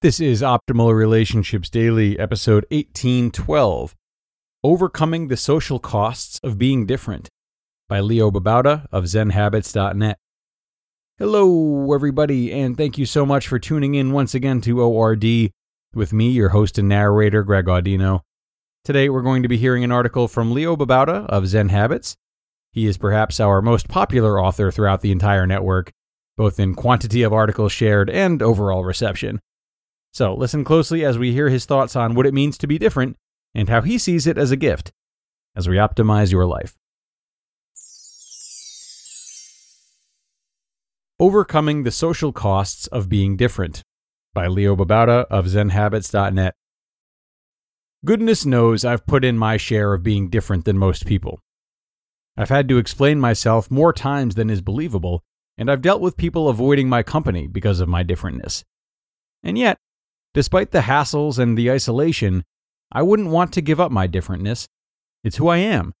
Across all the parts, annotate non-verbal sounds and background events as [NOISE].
This is Optimal Relationships Daily, episode 1812 Overcoming the Social Costs of Being Different by Leo Babauta of ZenHabits.net. Hello, everybody, and thank you so much for tuning in once again to ORD with me, your host and narrator, Greg Audino. Today, we're going to be hearing an article from Leo Babauta of Zen Habits. He is perhaps our most popular author throughout the entire network, both in quantity of articles shared and overall reception. So listen closely as we hear his thoughts on what it means to be different and how he sees it as a gift as we optimize your life. Overcoming the Social Costs of Being Different by Leo Babauta of ZenHabits.net. Goodness knows I've put in my share of being different than most people. I've had to explain myself more times than is believable, and I've dealt with people avoiding my company because of my differentness. And yet, Despite the hassles and the isolation, I wouldn't want to give up my differentness. It's who I am,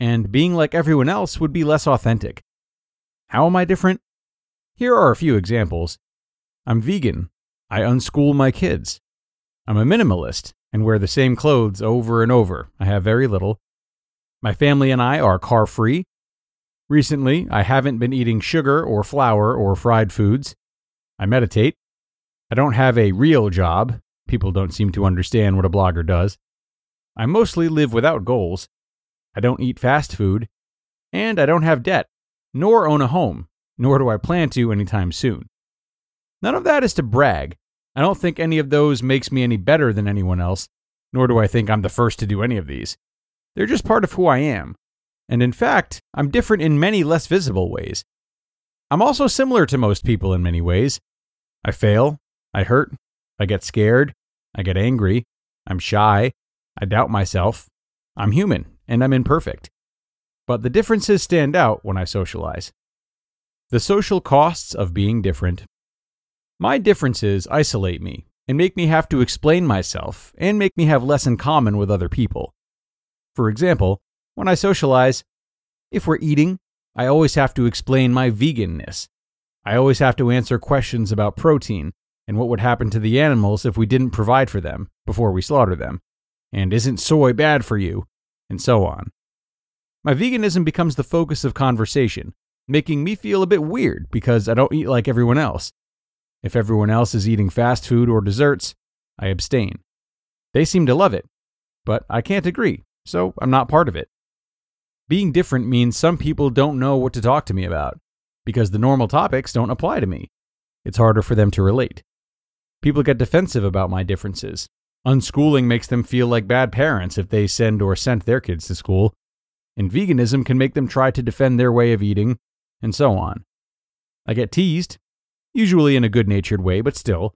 and being like everyone else would be less authentic. How am I different? Here are a few examples. I'm vegan. I unschool my kids. I'm a minimalist and wear the same clothes over and over. I have very little. My family and I are car free. Recently, I haven't been eating sugar or flour or fried foods. I meditate. I don't have a real job. People don't seem to understand what a blogger does. I mostly live without goals. I don't eat fast food. And I don't have debt, nor own a home, nor do I plan to anytime soon. None of that is to brag. I don't think any of those makes me any better than anyone else, nor do I think I'm the first to do any of these. They're just part of who I am. And in fact, I'm different in many less visible ways. I'm also similar to most people in many ways. I fail, I hurt. I get scared. I get angry. I'm shy. I doubt myself. I'm human and I'm imperfect. But the differences stand out when I socialize. The social costs of being different. My differences isolate me and make me have to explain myself and make me have less in common with other people. For example, when I socialize, if we're eating, I always have to explain my veganness. I always have to answer questions about protein and what would happen to the animals if we didn't provide for them before we slaughter them, and isn't soy bad for you, and so on. My veganism becomes the focus of conversation, making me feel a bit weird because I don't eat like everyone else. If everyone else is eating fast food or desserts, I abstain. They seem to love it, but I can't agree, so I'm not part of it. Being different means some people don't know what to talk to me about because the normal topics don't apply to me. It's harder for them to relate. People get defensive about my differences. Unschooling makes them feel like bad parents if they send or sent their kids to school. And veganism can make them try to defend their way of eating, and so on. I get teased, usually in a good natured way, but still,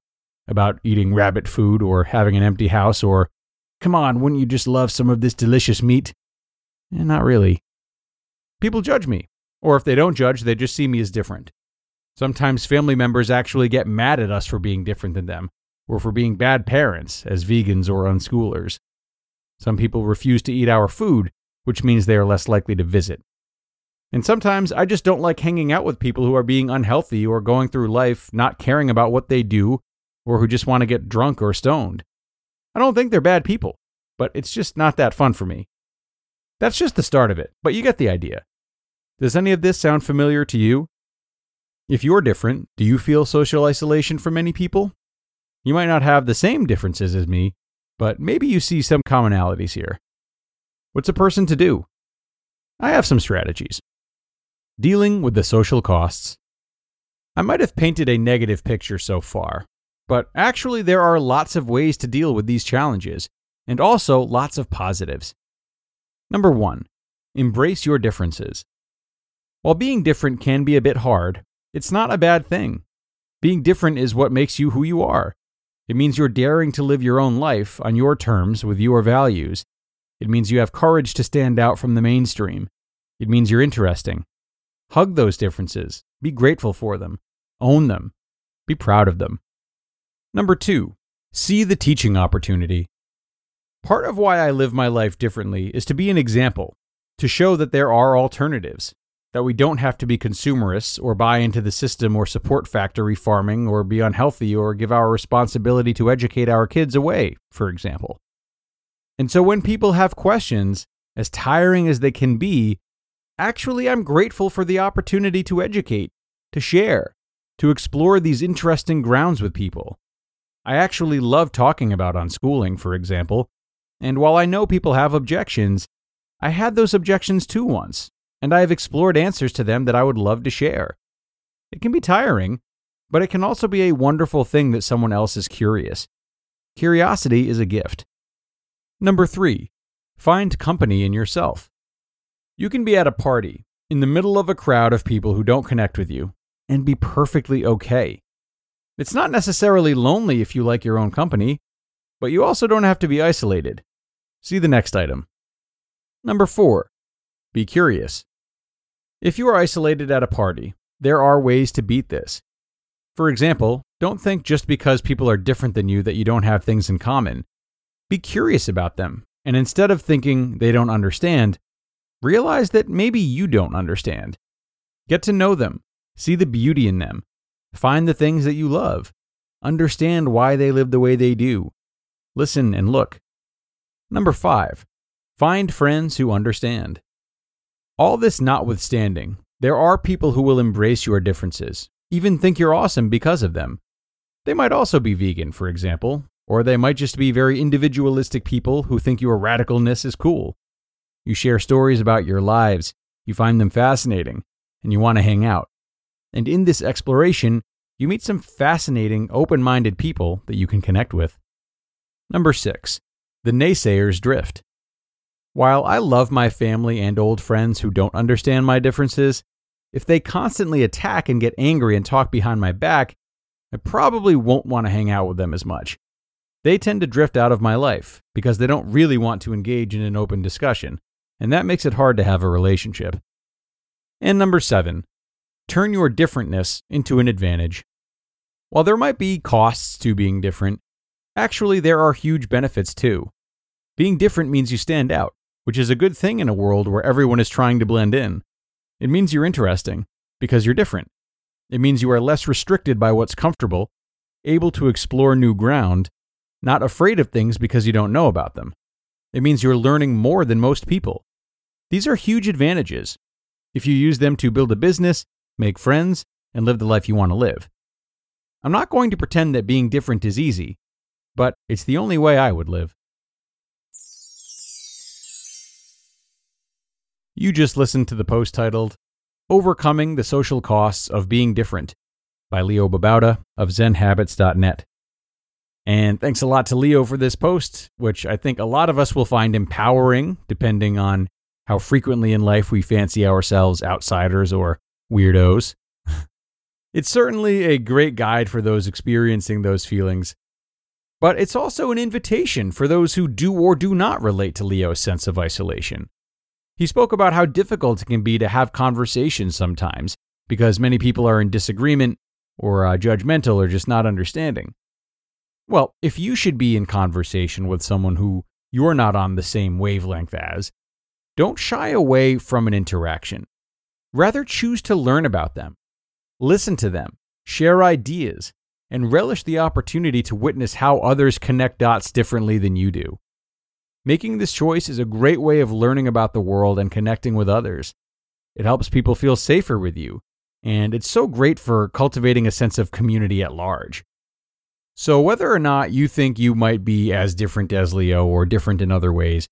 about eating rabbit food or having an empty house or, come on, wouldn't you just love some of this delicious meat? Eh, not really. People judge me, or if they don't judge, they just see me as different. Sometimes family members actually get mad at us for being different than them, or for being bad parents as vegans or unschoolers. Some people refuse to eat our food, which means they are less likely to visit. And sometimes I just don't like hanging out with people who are being unhealthy or going through life not caring about what they do or who just want to get drunk or stoned. I don't think they're bad people, but it's just not that fun for me. That's just the start of it, but you get the idea. Does any of this sound familiar to you? If you're different, do you feel social isolation from many people? You might not have the same differences as me, but maybe you see some commonalities here. What's a person to do? I have some strategies. Dealing with the social costs. I might have painted a negative picture so far, but actually, there are lots of ways to deal with these challenges, and also lots of positives. Number one, embrace your differences. While being different can be a bit hard, it's not a bad thing. Being different is what makes you who you are. It means you're daring to live your own life on your terms with your values. It means you have courage to stand out from the mainstream. It means you're interesting. Hug those differences. Be grateful for them. Own them. Be proud of them. Number two, see the teaching opportunity. Part of why I live my life differently is to be an example, to show that there are alternatives, that we don't have to be consumerists or buy into the system or support factory farming or be unhealthy or give our responsibility to educate our kids away, for example. And so when people have questions, as tiring as they can be, actually I'm grateful for the opportunity to educate, to share, to explore these interesting grounds with people. I actually love talking about unschooling, for example, and while I know people have objections, I had those objections too once, and I have explored answers to them that I would love to share. It can be tiring, but it can also be a wonderful thing that someone else is curious. Curiosity is a gift. Number three, find company in yourself. You can be at a party, in the middle of a crowd of people who don't connect with you, and be perfectly okay. It's not necessarily lonely if you like your own company, but you also don't have to be isolated. See the next item. Number four, be curious. If you are isolated at a party, there are ways to beat this. For example, don't think just because people are different than you that you don't have things in common. Be curious about them, and instead of thinking they don't understand, realize that maybe you don't understand. Get to know them, see the beauty in them, find the things that you love, understand why they live the way they do, listen and look. Number five, find friends who understand. All this notwithstanding, there are people who will embrace your differences, even think you're awesome because of them. They might also be vegan, for example, or they might just be very individualistic people who think your radicalness is cool. You share stories about your lives, you find them fascinating, and you want to hang out. And in this exploration, you meet some fascinating, open minded people that you can connect with. Number six, the naysayers drift. While I love my family and old friends who don't understand my differences, if they constantly attack and get angry and talk behind my back, I probably won't want to hang out with them as much. They tend to drift out of my life because they don't really want to engage in an open discussion, and that makes it hard to have a relationship. And number seven, turn your differentness into an advantage. While there might be costs to being different, Actually, there are huge benefits too. Being different means you stand out, which is a good thing in a world where everyone is trying to blend in. It means you're interesting, because you're different. It means you are less restricted by what's comfortable, able to explore new ground, not afraid of things because you don't know about them. It means you're learning more than most people. These are huge advantages if you use them to build a business, make friends, and live the life you want to live. I'm not going to pretend that being different is easy, but it's the only way I would live. You just listened to the post titled Overcoming the Social Costs of Being Different by Leo Babauta of ZenHabits.net. And thanks a lot to Leo for this post, which I think a lot of us will find empowering, depending on how frequently in life we fancy ourselves outsiders or weirdos. [LAUGHS] it's certainly a great guide for those experiencing those feelings, but it's also an invitation for those who do or do not relate to Leo's sense of isolation. He spoke about how difficult it can be to have conversations sometimes because many people are in disagreement or uh, judgmental or just not understanding. Well, if you should be in conversation with someone who you're not on the same wavelength as, don't shy away from an interaction. Rather, choose to learn about them, listen to them, share ideas, and relish the opportunity to witness how others connect dots differently than you do. Making this choice is a great way of learning about the world and connecting with others. It helps people feel safer with you, and it's so great for cultivating a sense of community at large. So, whether or not you think you might be as different as Leo or different in other ways,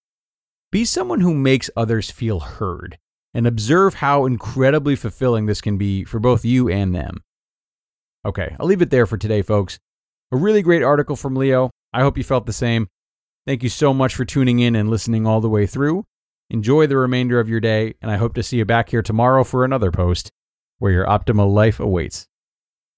be someone who makes others feel heard and observe how incredibly fulfilling this can be for both you and them. Okay, I'll leave it there for today, folks. A really great article from Leo. I hope you felt the same. Thank you so much for tuning in and listening all the way through. Enjoy the remainder of your day, and I hope to see you back here tomorrow for another post where your optimal life awaits.